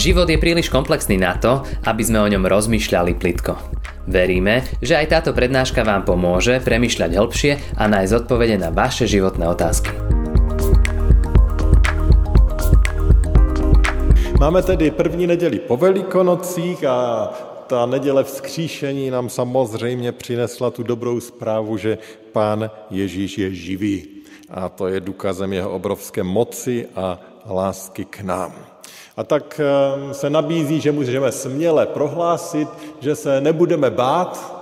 Život je príliš komplexný na to, aby sme o ňom rozmýšľali plitko. Veríme, že aj táto prednáška vám pomôže premyšľať hĺbšie a nájsť odpovede na vaše životné otázky. Máme tedy první neděli po Velikonocích a ta neděle vzkříšení nám samozřejmě přinesla tu dobrou zprávu, že Pán Ježíš je živý. A to je důkazem jeho obrovské moci a lásky k nám. A tak ehm, se nabízí, že můžeme směle prohlásit, že se nebudeme bát,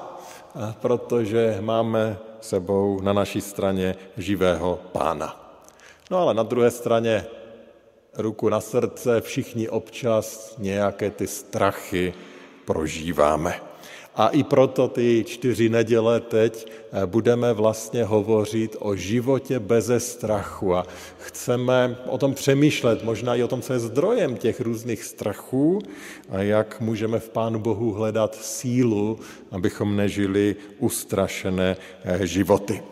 protože máme sebou na naší straně živého pána. No ale na druhé straně ruku na srdce, všichni občas nějaké ty strachy prožíváme. A i proto ty čtyři neděle teď eh, budeme vlastně hovořit o životě beze strachu a chceme o tom přemýšlet, možná i o tom, co je zdrojem těch různých strachů a jak můžeme v Pánu Bohu hledat sílu, abychom nežili ustrašené eh, životy.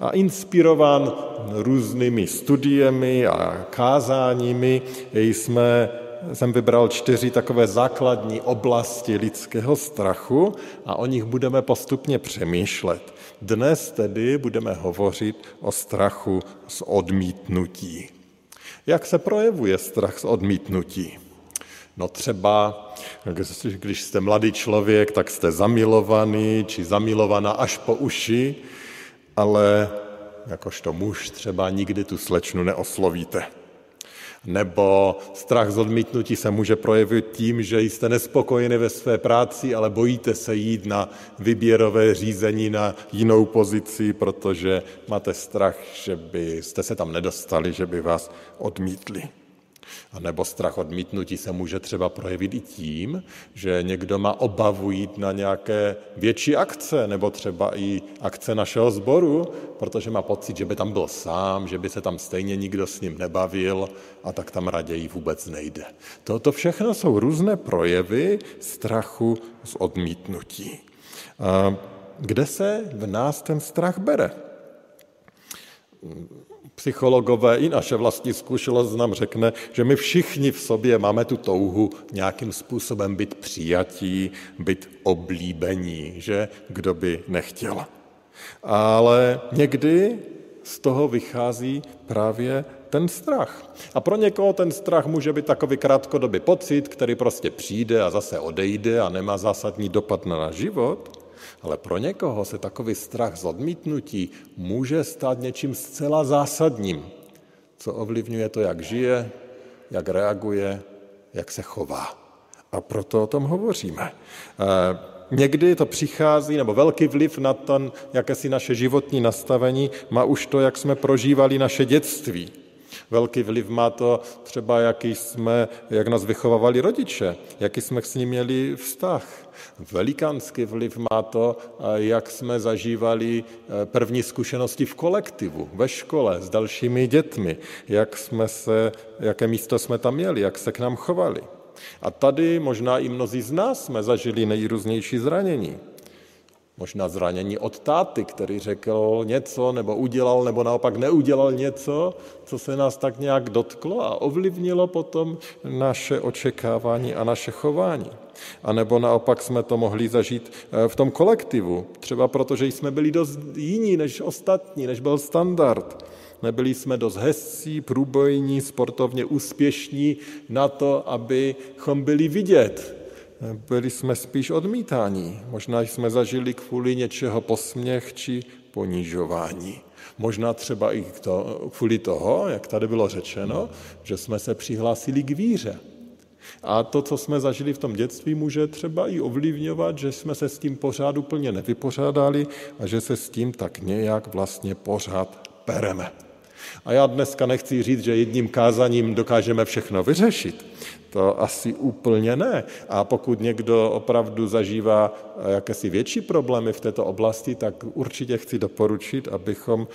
A inspirován různými studiemi a kázáními jsme jsem vybral čtyři takové základní oblasti lidského strachu a o nich budeme postupně přemýšlet. Dnes tedy budeme hovořit o strachu z odmítnutí. Jak se projevuje strach z odmítnutí? No třeba, když jste mladý člověk, tak jste zamilovaný či zamilovaná až po uši, ale jakožto muž třeba nikdy tu slečnu neoslovíte. Nebo strach z odmítnutí se může projevit tím, že jste nespokojeni ve své práci, ale bojíte se jít na vyběrové řízení na jinou pozici, protože máte strach, že byste se tam nedostali, že by vás odmítli. A nebo strach odmítnutí se může třeba projevit i tím, že někdo má obavu jít na nějaké větší akce, nebo třeba i akce našeho sboru, protože má pocit, že by tam byl sám, že by se tam stejně nikdo s ním nebavil a tak tam raději vůbec nejde. Toto všechno jsou různé projevy strachu z odmítnutí. Kde se v nás ten strach bere? Psychologové i naše vlastní zkušenost nám řekne, že my všichni v sobě máme tu touhu nějakým způsobem být přijatí, být oblíbení, že kdo by nechtěl. Ale někdy z toho vychází právě ten strach. A pro někoho ten strach může být takový krátkodobý pocit, který prostě přijde a zase odejde a nemá zásadní dopad na náš život. Ale pro někoho se takový strach z odmítnutí může stát něčím zcela zásadním, co ovlivňuje to, jak žije, jak reaguje, jak se chová. A proto o tom hovoříme. Eh, někdy to přichází, nebo velký vliv na to, jaké si naše životní nastavení má už to, jak jsme prožívali naše dětství. Velký vliv má to třeba, jaký jsme, jak nás vychovávali rodiče, jaký jsme s nimi měli vztah Velikánský vliv má to, jak jsme zažívali e, první zkušenosti v kolektivu, ve škole, s dalšími dětmi, jak jsme se, jaké místo jsme tam měli, jak se k nám chovali. A tady možná i mnozí z nás jsme zažili nejrůznější zranění. Možná zranění od táty, který řekl něco, nebo udělal, nebo naopak neudělal něco, co se nás tak nějak dotklo a ovlivnilo potom naše očekávání a naše chování. A nebo naopak jsme to mohli zažít eh, v tom kolektivu, třeba protože jsme byli dost jiní než ostatní, než byl standard. Nebyli jsme dost hezcí, průbojní, sportovně úspěšní na to, abychom byli vidět, byli jsme spíš odmítáni. Možná jsme zažili kvůli něčeho posměch či ponižování. Možná třeba i to, kvůli toho, jak tady bylo řečeno, že jsme se přihlásili k víře. A to, co jsme zažili v tom dětství, může třeba i ovlivňovat, že jsme se s tím pořád úplně nevypořádali a že se s tím tak nějak vlastně pořád pereme. A já dneska nechci říct, že jedním kázaním dokážeme všechno vyřešit. To asi úplně ne. A pokud někdo opravdu zažívá jakési větší problémy v této oblasti, tak určitě chci doporučit, abychom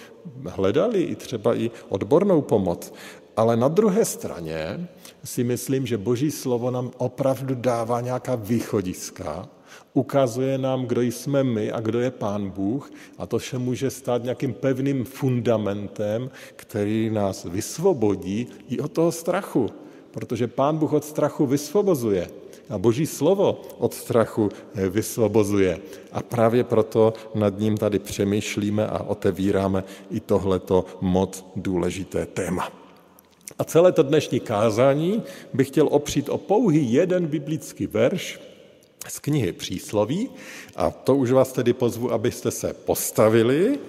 hledali i třeba i odbornou pomoc. Ale na druhé straně si myslím, že Boží slovo nám opravdu dává nějaká východiska, ukazuje nám, kdo jsme my a kdo je Pán Bůh a to vše může stát nějakým pevným fundamentem, který nás vysvobodí i od toho strachu. protože Pán Bůh od strachu vysvobozuje. A Boží slovo od strachu eh, vysvobozuje. A právě proto nad ním tady přemýšlíme a otevíráme i tohleto moc důležité téma. A celé to dnešní kázání bych chtěl opřít o pouhý jeden biblický verš z knihy Přísloví. A to už vás tedy pozvu, abyste se postavili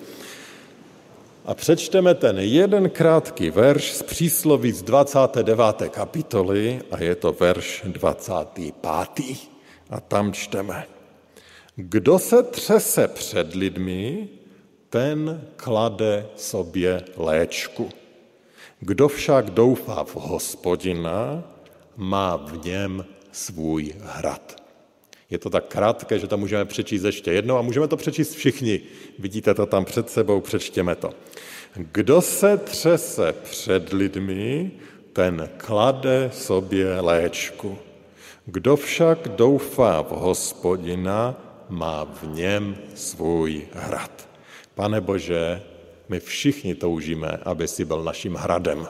a přečteme ten jeden krátký verš z přísloví z 29. kapitoly a je to verš 25. A tam čteme. Kdo se třese před lidmi, ten klade sobě léčku. Kdo však doufá v hospodina, má v něm svůj hrad. Je to tak krátké, že to můžeme přečíst ještě jednou a můžeme to přečíst všichni. Vidíte to tam před sebou, přečtěme to. Kdo se třese před lidmi, ten klade sobě léčku. Kdo však doufá v hospodina, má v něm svůj hrad. Pane Bože, my všichni toužíme, aby si byl naším hradem.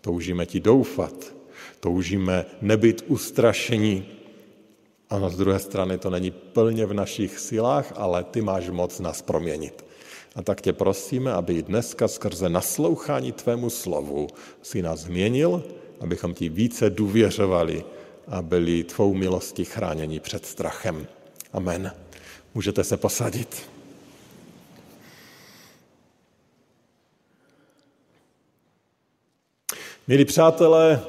Toužíme ti doufat, toužíme nebyt ustrašení, a na druhé strany to není plně v našich silách, ale ty máš moc nás proměnit. A tak tě prosíme, aby dneska skrze naslouchání tvému slovu si nás změnil, abychom ti více důvěřovali a byli tvou milostí chráněni před strachem. Amen. Můžete se posadit. Milí přátelé,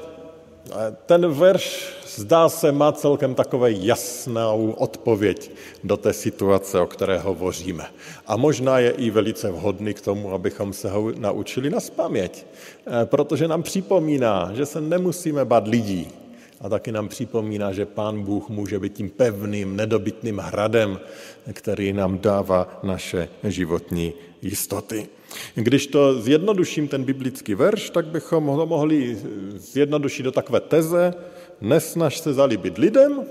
ten verš zdá se, má celkem takové jasnou odpověď do té situace, o které hovoříme. A možná je i velice vhodný k tomu, abychom se ho naučili na spaměť, eh, protože nám připomíná, že se nemusíme bát lidí, a taky nám připomíná, že Pán Bůh může být tím pevným, nedobytným hradem, který nám dává naše životní jistoty. Když to zjednoduším, ten biblický verš, tak bychom ho mohli zjednodušit do takové teze, nesnaž se zalíbit lidem,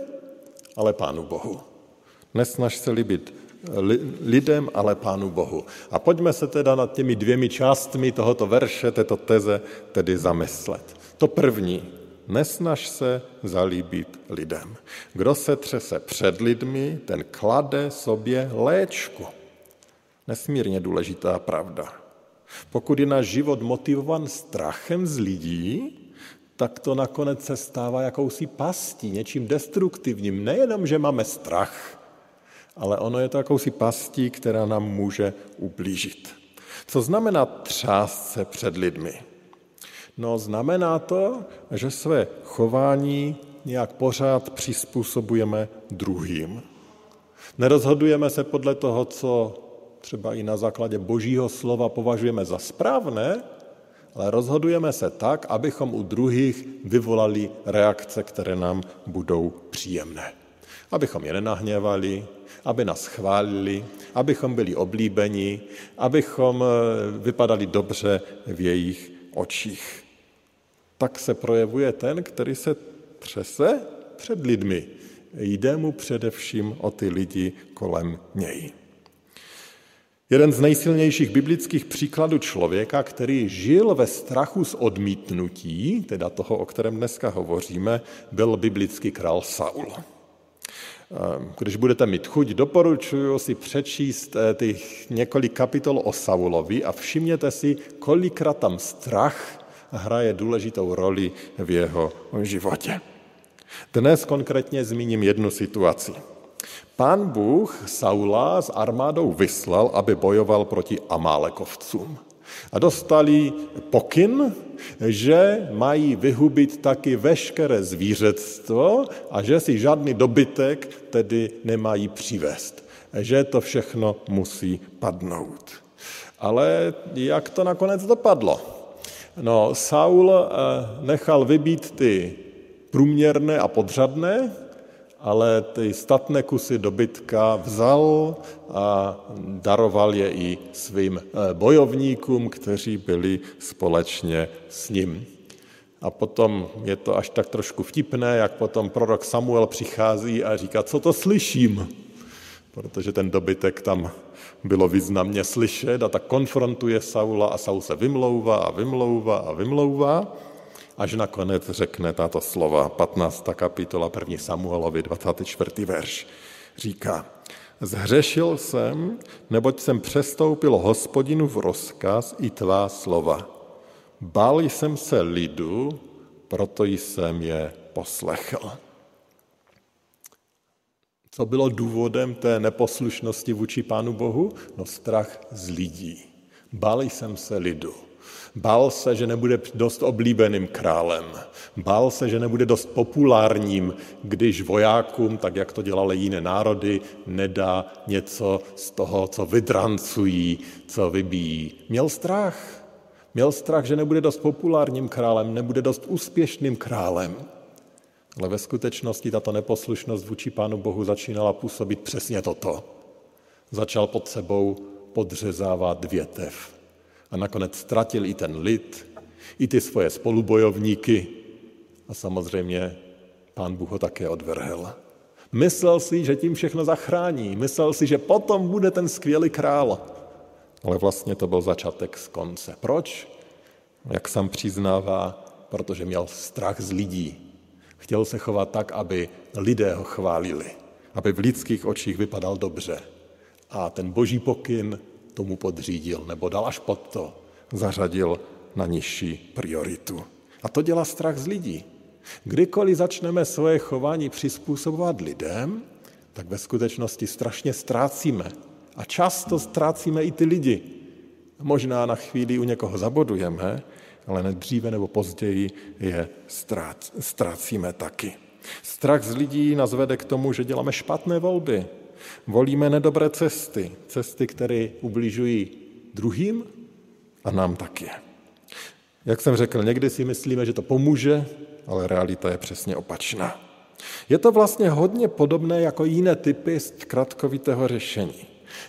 ale Pánu Bohu. Nesnaž se líbit lidem, ale Pánu Bohu. A pojďme se teda nad těmi dvěmi částmi tohoto verše, této teze, tedy zamyslet. To první, nesnaž se zalíbit lidem. Kdo se třese před lidmi, ten klade sobě léčku. Nesmírně důležitá pravda. Pokud je náš život motivovan strachem z lidí, tak to nakonec se stává jakousi pastí, něčím destruktivním. Nejenom, že máme strach, ale ono je to jakousi pastí, která nám může ublížit. Co znamená třást se před lidmi? No, znamená to, že své chování nějak pořád přizpůsobujeme druhým. Nerozhodujeme se podle toho, co třeba i na základě božího slova považujeme za správné, ale rozhodujeme se tak, abychom u druhých vyvolali reakce, které nám budou příjemné. Abychom je nenahněvali, aby nás chválili, abychom byli oblíbeni, abychom eh, vypadali dobře v jejich očích. Tak se projevuje ten, který se třese před lidmi. Jde mu především o ty lidi kolem něj. Jeden z nejsilnějších biblických příkladů člověka, který žil ve strachu z odmítnutí, teda toho, o kterém dneska hovoříme, byl biblický král Saul. Ehm, když budete mít chuť, doporučuji si přečíst eh, těch několik kapitol o Saulovi a všimněte si, kolikrát tam strach hraje důležitou roli v jeho životě. Dnes konkrétně zmíním jednu situaci. Pán Bůh Saula s armádou vyslal, aby bojoval proti Amálekovcům. A dostali pokyn, že mají vyhubit taky veškeré zvířectvo a že si žádný dobytek tedy nemají přivést. Že to všechno musí padnout. Ale jak to nakonec dopadlo? No, Saul eh, nechal vybít ty průměrné a podřadné, ale ty statné kusy dobytka vzal a daroval je i svým eh, bojovníkům, kteří byli společně s ním. A potom je to až tak trošku vtipné, jak potom prorok Samuel přichází a říká, co to slyším, protože ten dobytek tam bylo významně slyšet a tak konfrontuje Saula a Saul se vymlouvá a vymlouvá a vymlouvá. až nakonec řekne tato slova, 15. kapitola 1. Samuelovi, 24. verš. Říká, zhřešil jsem, neboť jsem přestoupil hospodinu v rozkaz i tvá slova. Bál jsem se lidu, proto jsem je poslechl. Co bylo důvodem té neposlušnosti vůči Pánu Bohu? No strach z lidí. Bál jsem se lidu. Bál se, že nebude dost oblíbeným králem. Bál se, že nebude dost populárním, když vojákům, tak jak to dělali jiné národy, nedá něco z toho, co vydrancují, co vybíjí. Měl strach. Měl strach, že nebude dost populárním králem, nebude dost úspěšným králem. Ale ve skutečnosti tato neposlušnost vůči Pánu Bohu začínala působit přesně toto. Začal pod sebou podřezávat větev. A nakonec ztratil i ten lid, i ty svoje spolubojovníky a samozřejmě pán Bůh ho také odvrhl. Myslel si, že tím všechno zachrání. Myslel si, že potom bude ten skvělý král. Ale vlastně to byl začátek z konce. Proč? Jak sám přiznává, protože měl strach z lidí. Chtěl se chovat tak, aby lidé ho chválili, aby v lidských očích vypadal dobře. A ten boží pokyn tomu podřídil, nebo dal až pod to, zařadil na nižší prioritu. A to dělá strach z lidí. Kdykoliv začneme svoje chování přizpůsobovat lidem, tak ve skutečnosti strašně ztrácíme. A často ztrácíme i ty lidi. Možná na chvíli u někoho zabodujeme, ale dříve nebo později je ztrácíme taky. Strach z lidí nás vede k tomu, že děláme špatné volby, Volíme nedobré cesty, cesty, které ubližují druhým a nám taky. Jak jsem řekl, někdy si myslíme, že to pomůže, ale realita je přesně opačná. Je to vlastně hodně podobné jako jiné typy zkratkovitého řešení.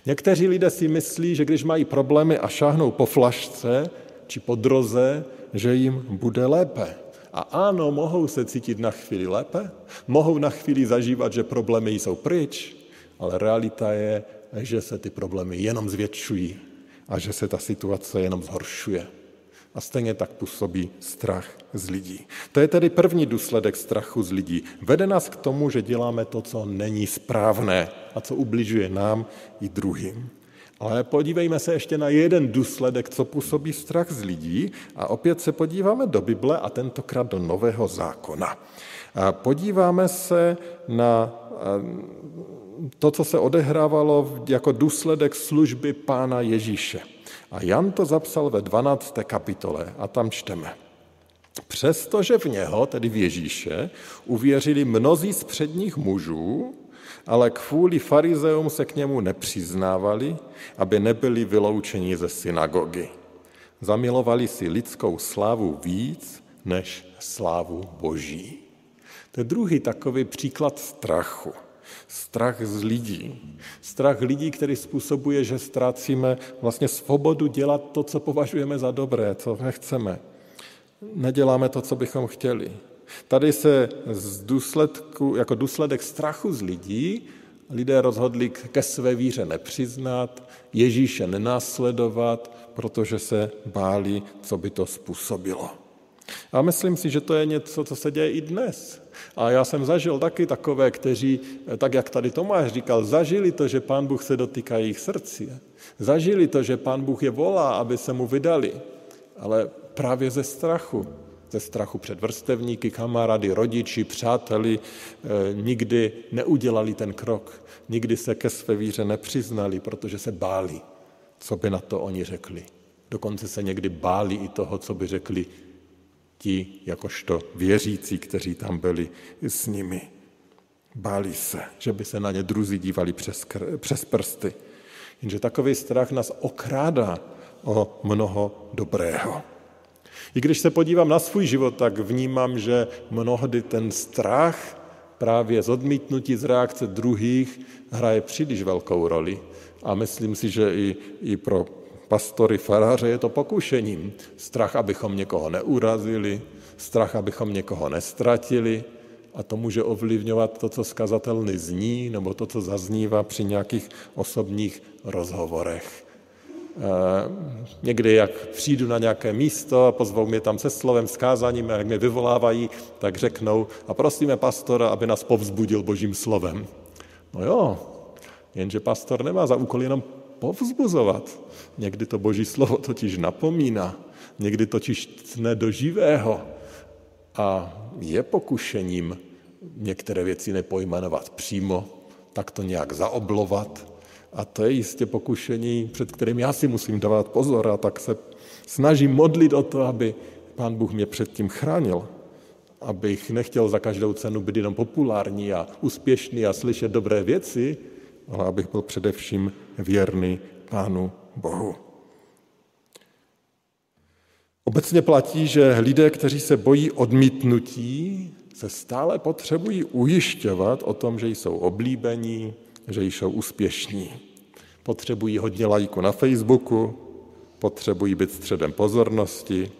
Někteří lidé si myslí, že když mají problémy a šáhnou po flašce či po droze, že jim bude lépe. A ano, mohou se cítit na chvíli lépe, mohou na chvíli zažívat, že problémy jsou pryč, ale realita je, že se ty problémy jenom zvětšují a že se ta situace jenom zhoršuje. A stejně tak působí strach z lidí. To je tedy první důsledek strachu z lidí. Vede nás k tomu, že děláme to, co není správné a co ubližuje nám i druhým. Ale podívejme se ještě na jeden důsledek, co působí strach z lidí a opět se podíváme do Bible a tentokrát do Nového zákona. A podíváme se na to, co se odehrávalo jako důsledek služby Pána Ježíše. A Jan to zapsal ve 12. kapitole a tam čteme. Přestože v něho, tedy v Ježíše, uvěřili mnozí z předních mužů, ale kvůli farizeům se k němu nepřiznávali, aby nebyli vyloučeni ze synagogy. Zamilovali si lidskou slávu víc než slávu boží. To je druhý takový příklad strachu. Strach z lidí. Strach lidí, který způsobuje, že ztrácíme vlastně svobodu dělat to, co považujeme za dobré, co nechceme. Neděláme to, co bychom chtěli. Tady se z důsledku, jako důsledek strachu z lidí lidé rozhodli ke své víře nepřiznat, Ježíše nenásledovat, protože se báli, co by to způsobilo. A myslím si, že to je něco, co se děje i dnes. A já jsem zažil taky takové, kteří, tak jak tady Tomáš říkal, zažili to, že pán Bůh se dotýká jejich srdcí. Zažili to, že pán Bůh je volá, aby se mu vydali. Ale právě ze strachu. Ze strachu před vrstevníky, kamarády, rodiči, přáteli, eh, nikdy neudělali ten krok. Nikdy se ke své víře nepřiznali, protože se báli, co by na to oni řekli. Dokonce se někdy báli i toho, co by řekli ti jakožto věřící, kteří tam byli s nimi. Báli se, že by se na ně druzí dívali přes, přes prsty. Jenže takový strach nás okrádá o mnoho dobrého. I když se podívám na svůj život, tak vnímám, že mnohdy ten strach právě z odmítnutí z reakce druhých hraje příliš velkou roli. A myslím si, že i, i pro pastory, faráře je to pokušením. Strach, abychom někoho neurazili, strach, abychom někoho nestratili a to může ovlivňovat to, co skazatelný zní, nebo to, co zaznívá při nějakých osobních rozhovorech. Někdy, jak přijdu na nějaké místo a pozvou mě tam se slovem, skázáním, a jak mě vyvolávají, tak řeknou a prosíme pastora, aby nás povzbudil božím slovem. No jo, jenže pastor nemá za úkol jenom povzbuzovat. Někdy to boží slovo totiž napomíná, někdy totiž tne do živého a je pokušením některé věci nepojmenovat přímo, tak to nějak zaoblovat. A to je jistě pokušení, před kterým já si musím dávat pozor a tak se snažím modlit o to, aby pán Bůh mě před tím chránil. Abych nechtěl za každou cenu být jenom populární a úspěšný a slyšet dobré věci, ale abych byl především věrný Pánu Bohu. Obecně platí, že lidé, kteří se bojí odmítnutí, se stále potřebují ujišťovat o tom, že jsou oblíbení, že jsou úspěšní. Potřebují hodně lajku na Facebooku, potřebují být středem pozornosti,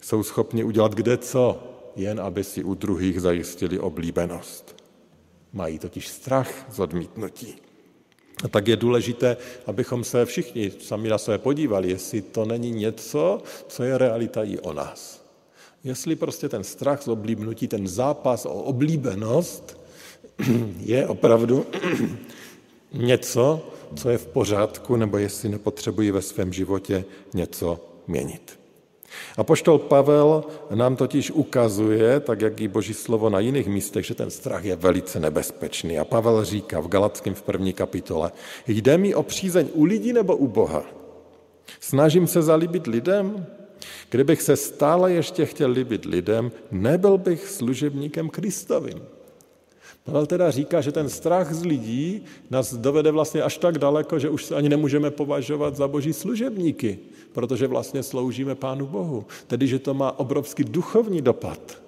jsou schopni udělat kde co, jen aby si u druhých zajistili oblíbenost. Mají totiž strach z odmítnutí. A tak je důležité, abychom se všichni sami na sebe podívali, jestli to není něco, co je realita i o nás. Jestli prostě ten strach z oblíbnutí, ten zápas o oblíbenost je opravdu něco, co je v pořádku, nebo jestli nepotřebují ve svém životě něco měnit. A poštol Pavel nám totiž ukazuje, tak jak i boží slovo na jiných místech, že ten strach je velice nebezpečný. A Pavel říká v Galackém v první kapitole, jde mi o přízeň u lidí nebo u Boha? Snažím se zalíbit lidem? Kdybych se stále ještě chtěl líbit lidem, nebyl bych služebníkem Kristovým. Pavel teda říká, že ten strach z lidí nás dovede vlastně až tak daleko, že už se ani nemůžeme považovat za boží služebníky, protože vlastně sloužíme Pánu Bohu. Tedy, že to má obrovský duchovní dopad,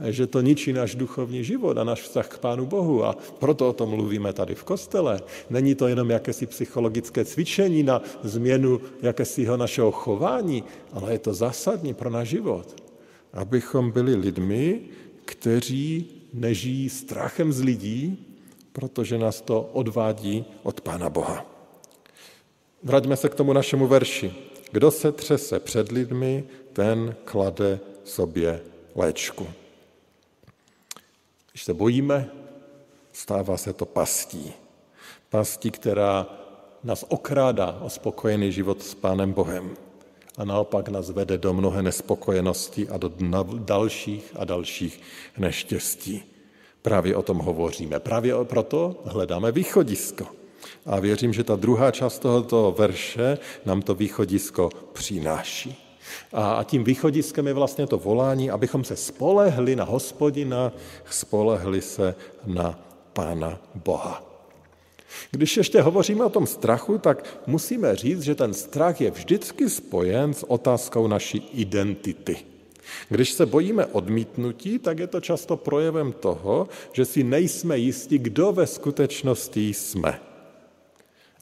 že to ničí náš duchovní život a náš vztah k Pánu Bohu. A proto o tom mluvíme tady v kostele. Není to jenom jakési psychologické cvičení na změnu jakésiho našeho chování, ale je to zásadní pro náš život. Abychom byli lidmi, kteří nežijí strachem z lidí, protože nás to odvádí od Pána Boha. Vraťme se k tomu našemu verši. Kdo se třese před lidmi, ten klade sobě léčku. Když se bojíme, stává se to pastí. Pastí, která nás okrádá o spokojený život s Pánem Bohem a naopak nás vede do mnohé nespokojenosti a do dalších a dalších neštěstí. Právě o tom hovoříme. Právě proto hledáme východisko. A věřím, že ta druhá část tohoto verše nám to východisko přináší. A tím východiskem je vlastně to volání, abychom se spolehli na hospodina, spolehli se na Pána Boha. Když ještě hovoříme o tom strachu, tak musíme říct, že ten strach je vždycky spojen s otázkou naší identity. Když se bojíme odmítnutí, tak je to často projevem toho, že si nejsme jistí, kdo ve skutečnosti jsme.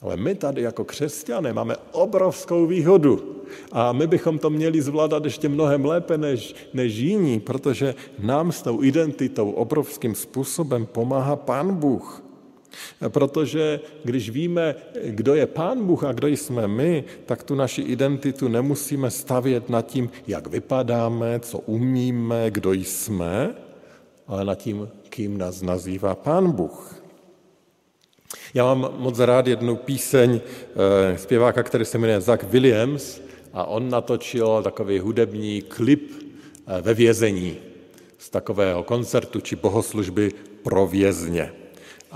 Ale my tady jako křesťané máme obrovskou výhodu a my bychom to měli zvládat ještě mnohem lépe než, než jiní, protože nám s tou identitou obrovským způsobem pomáhá Pán Bůh. Protože když víme, kdo je Pán Bůh a kdo jsme my, tak tu naši identitu nemusíme stavět nad tím, jak vypadáme, co umíme, kdo jsme, ale nad tím, kým nás nazývá Pán Bůh. Já mám moc rád jednu píseň eh, zpěváka, který se jmenuje Zach Williams a on natočil takový hudební klip eh, ve vězení z takového koncertu či bohoslužby pro vězně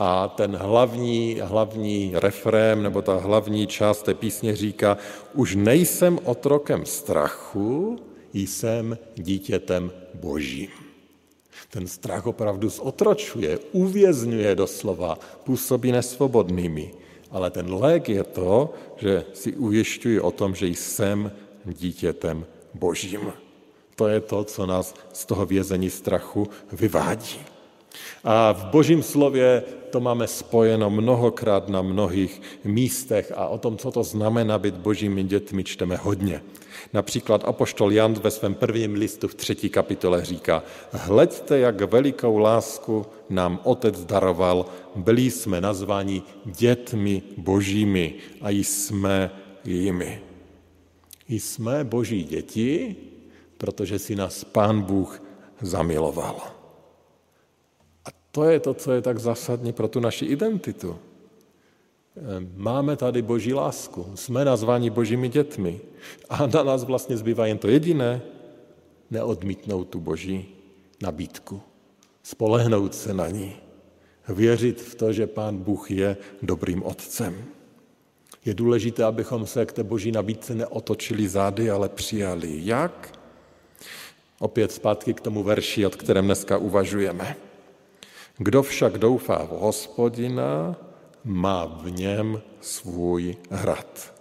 a ten hlavní, hlavní refrém nebo ta hlavní část té písně říká, už nejsem otrokem strachu, jsem dítětem božím. Ten strach opravdu zotročuje, uvězňuje doslova, působí nesvobodnými. Ale ten lék je to, že si ujišťuji o tom, že jsem dítětem božím. To je to, co nás z toho vězení strachu vyvádí. A v božím slově to máme spojeno mnohokrát na mnohých místech a o tom, co to znamená být božími dětmi, čteme hodně. Například apoštol Jan ve svém prvním listu v třetí kapitole říká, hleďte, jak velikou lásku nám otec daroval, byli jsme nazváni dětmi božími a jsme jimi. Jsme boží děti, protože si nás pán Bůh zamiloval. To je to, co je tak zásadní pro tu naši identitu. Máme tady boží lásku, jsme nazváni božími dětmi a na nás vlastně zbývá jen to jediné, neodmítnout tu boží nabídku, spolehnout se na ní, věřit v to, že pán Bůh je dobrým otcem. Je důležité, abychom se k té boží nabídce neotočili zády, ale přijali. Jak? Opět zpátky k tomu verši, od kterém dneska uvažujeme. Kdo však doufá v hospodina, má v něm svůj hrad.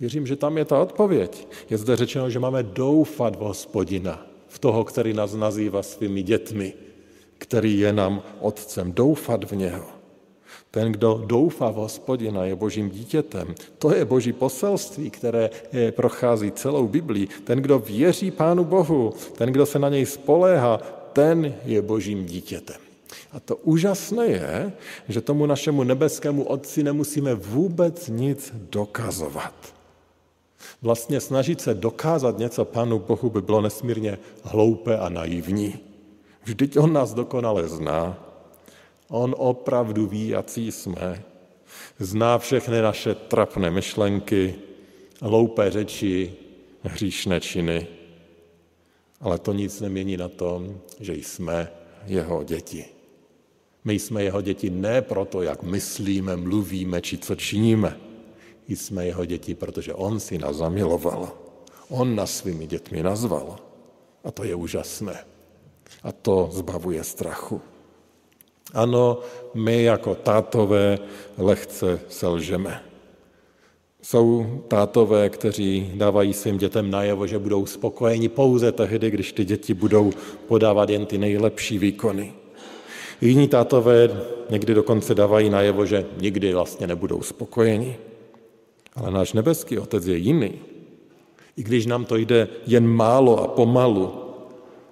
Věřím, že tam je ta odpověď. Je zde řečeno, že máme doufat v hospodina, v toho, který nás nazývá svými dětmi, který je nám otcem. Doufat v něho. Ten, kdo doufá v hospodina, je božím dítětem. To je boží poselství, které je, prochází celou Biblí. Ten, kdo věří Pánu Bohu, ten, kdo se na něj spoléhá, ten je božím dítětem. A to úžasné je, že tomu našemu nebeskému Otci nemusíme vůbec nic dokazovat. Vlastně snažit se dokázat něco Pánu Bohu by bylo nesmírně hloupé a naivní. Vždyť On nás dokonale zná. On opravdu ví, jaký jsme. Zná všechny naše trapné myšlenky, hloupé řeči, hříšné činy. Ale to nic nemění na tom, že jsme jeho děti. My jsme jeho děti ne proto, jak myslíme, mluvíme či co činíme. Jsme jeho děti, protože on si nás zamiloval. On nás svými dětmi nazval. A to je úžasné. A to zbavuje strachu. Ano, my jako tátové lehce selžeme. Jsou tátové, kteří dávají svým dětem najevo, že budou spokojeni pouze tehdy, když ty děti budou podávat jen ty nejlepší výkony. Jiní tátové někdy dokonce dávají najevo, že nikdy vlastně nebudou spokojeni. Ale náš nebeský otec je jiný. I když nám to jde jen málo a pomalu,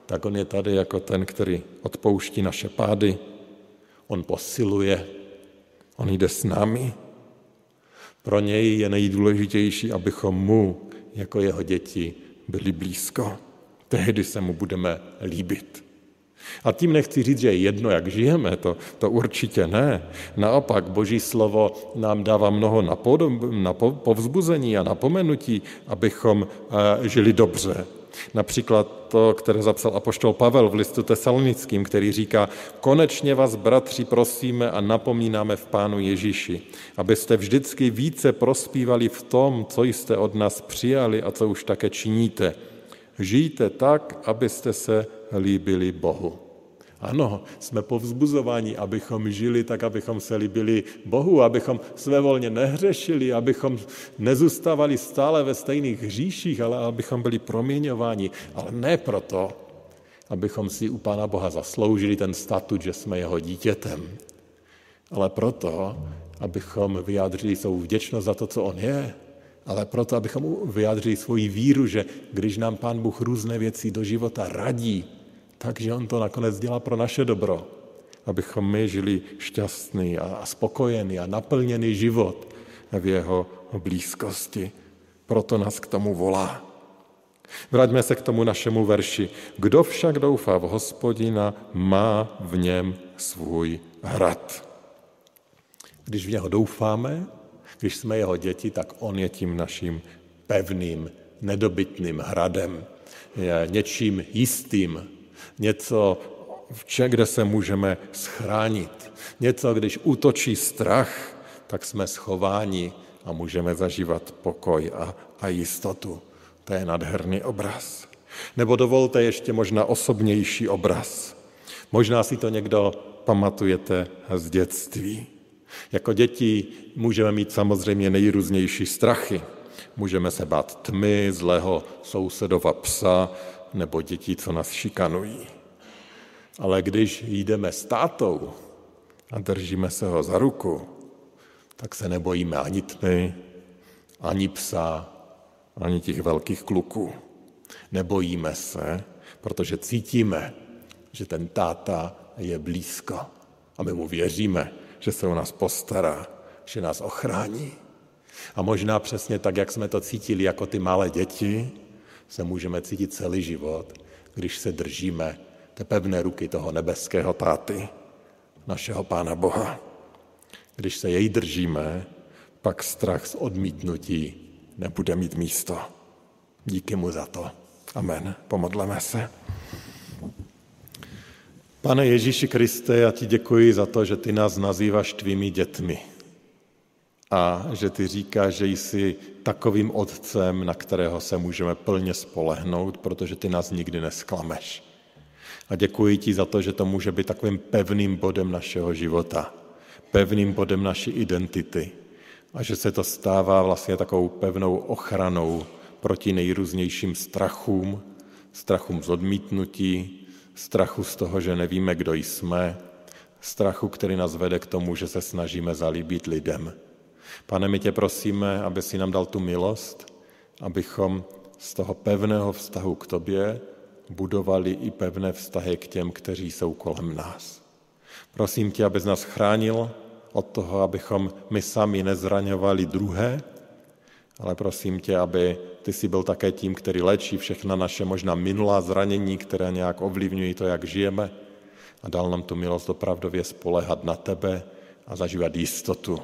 tak on je tady jako ten, který odpouští naše pády, on posiluje, on jde s námi. Pro něj je nejdůležitější, abychom mu, jako jeho děti, byli blízko. Tehdy se mu budeme líbit. A tím nechci říct, že je jedno, jak žijeme, to, to určitě ne. Naopak, Boží slovo nám dává mnoho napod, na povzbuzení a napomenutí, abychom uh, žili dobře. Například to, které zapsal apoštol Pavel v listu tesalonickým, který říká, konečně vás, bratři, prosíme a napomínáme v Pánu Ježíši, abyste vždycky více prospívali v tom, co jste od nás přijali a co už také činíte. Žijte tak, abyste se líbili Bohu. Ano, jsme povzbuzováni, abychom žili tak, abychom se líbili Bohu, abychom svévolně nehřešili, abychom nezůstávali stále ve stejných hříších, ale abychom byli proměňováni. Ale ne proto, abychom si u Pána Boha zasloužili ten statut, že jsme jeho dítětem, ale proto, abychom vyjádřili svou vděčnost za to, co on je, ale proto, abychom vyjádřili svoji víru, že když nám Pán Bůh různé věci do života radí, takže On to nakonec dělá pro naše dobro, abychom my žili šťastný a spokojený a naplněný život v jeho blízkosti. Proto nás k tomu volá. Vraťme se k tomu našemu verši. Kdo však doufá v hospodina, má v něm svůj hrad. Když v něho doufáme, když jsme jeho děti, tak on je tím naším pevným, nedobytným hradem, je něčím jistým, něco, kde se můžeme schránit. Něco, když útočí strach, tak jsme schováni a můžeme zažívat pokoj a, a jistotu. To je nadherný obraz. Nebo dovolte ještě možná osobnější obraz. Možná si to někdo pamatujete z dětství. Jako děti můžeme mít samozřejmě nejrůznější strachy. Můžeme se bát tmy, zlého sousedova psa nebo dětí, co nás šikanují. Ale když jdeme s tátou a držíme se ho za ruku, tak se nebojíme ani tmy, ani psa, ani těch velkých kluků. Nebojíme se, protože cítíme, že ten táta je blízko a my mu věříme, že se o nás postará, že nás ochrání. A možná přesně tak, jak jsme to cítili jako ty malé děti, se můžeme cítit celý život, když se držíme té pevné ruky toho nebeského táty, našeho Pána Boha. Když se jej držíme, pak strach z odmítnutí nebude mít místo. Díky mu za to. Amen. Pomodleme se. Pane Ježíši Kriste, já ti děkuji za to, že ty nás nazýváš tvými dětmi a že ty říkáš, že jsi takovým otcem, na kterého se můžeme plně spolehnout, protože ty nás nikdy nesklameš. A děkuji ti za to, že to může být takovým pevným bodem našeho života, pevným bodem naší identity a že se to stává vlastně takovou pevnou ochranou proti nejrůznějším strachům, strachům z odmítnutí, strachu z toho, že nevíme, kdo jsme, strachu, který nás vede k tomu, že se snažíme zalíbit lidem. Pane, my tě prosíme, aby si nám dal tu milost, abychom z toho pevného vztahu k tobě budovali i pevné vztahy k těm, kteří jsou kolem nás. Prosím tě, abys nás chránil od toho, abychom my sami nezraňovali druhé, ale prosím tě, aby ty jsi byl také tím, který léčí všechna naše možná minulá zranění, které nějak ovlivňují to, jak žijeme a dal nám tu milost opravdově spolehat na tebe a zažívat jistotu,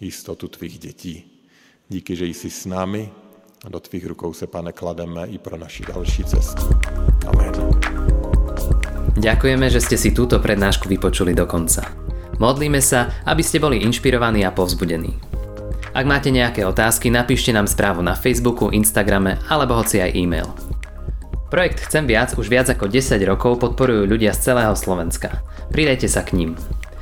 jistotu tvých dětí. Díky, že jsi s námi a do tvých rukou se, pane, klademe i pro naši další cestu. Amen. Ďakujeme, že ste si túto prednášku vypočuli do konca. Modlíme sa, aby ste boli inšpirovaní a povzbudení. Ak máte nejaké otázky, napíšte nám správu na Facebooku, Instagrame alebo hoci aj e-mail. Projekt Chcem viac už viac ako 10 rokov podporujú ľudia z celého Slovenska. Pridajte sa k ním.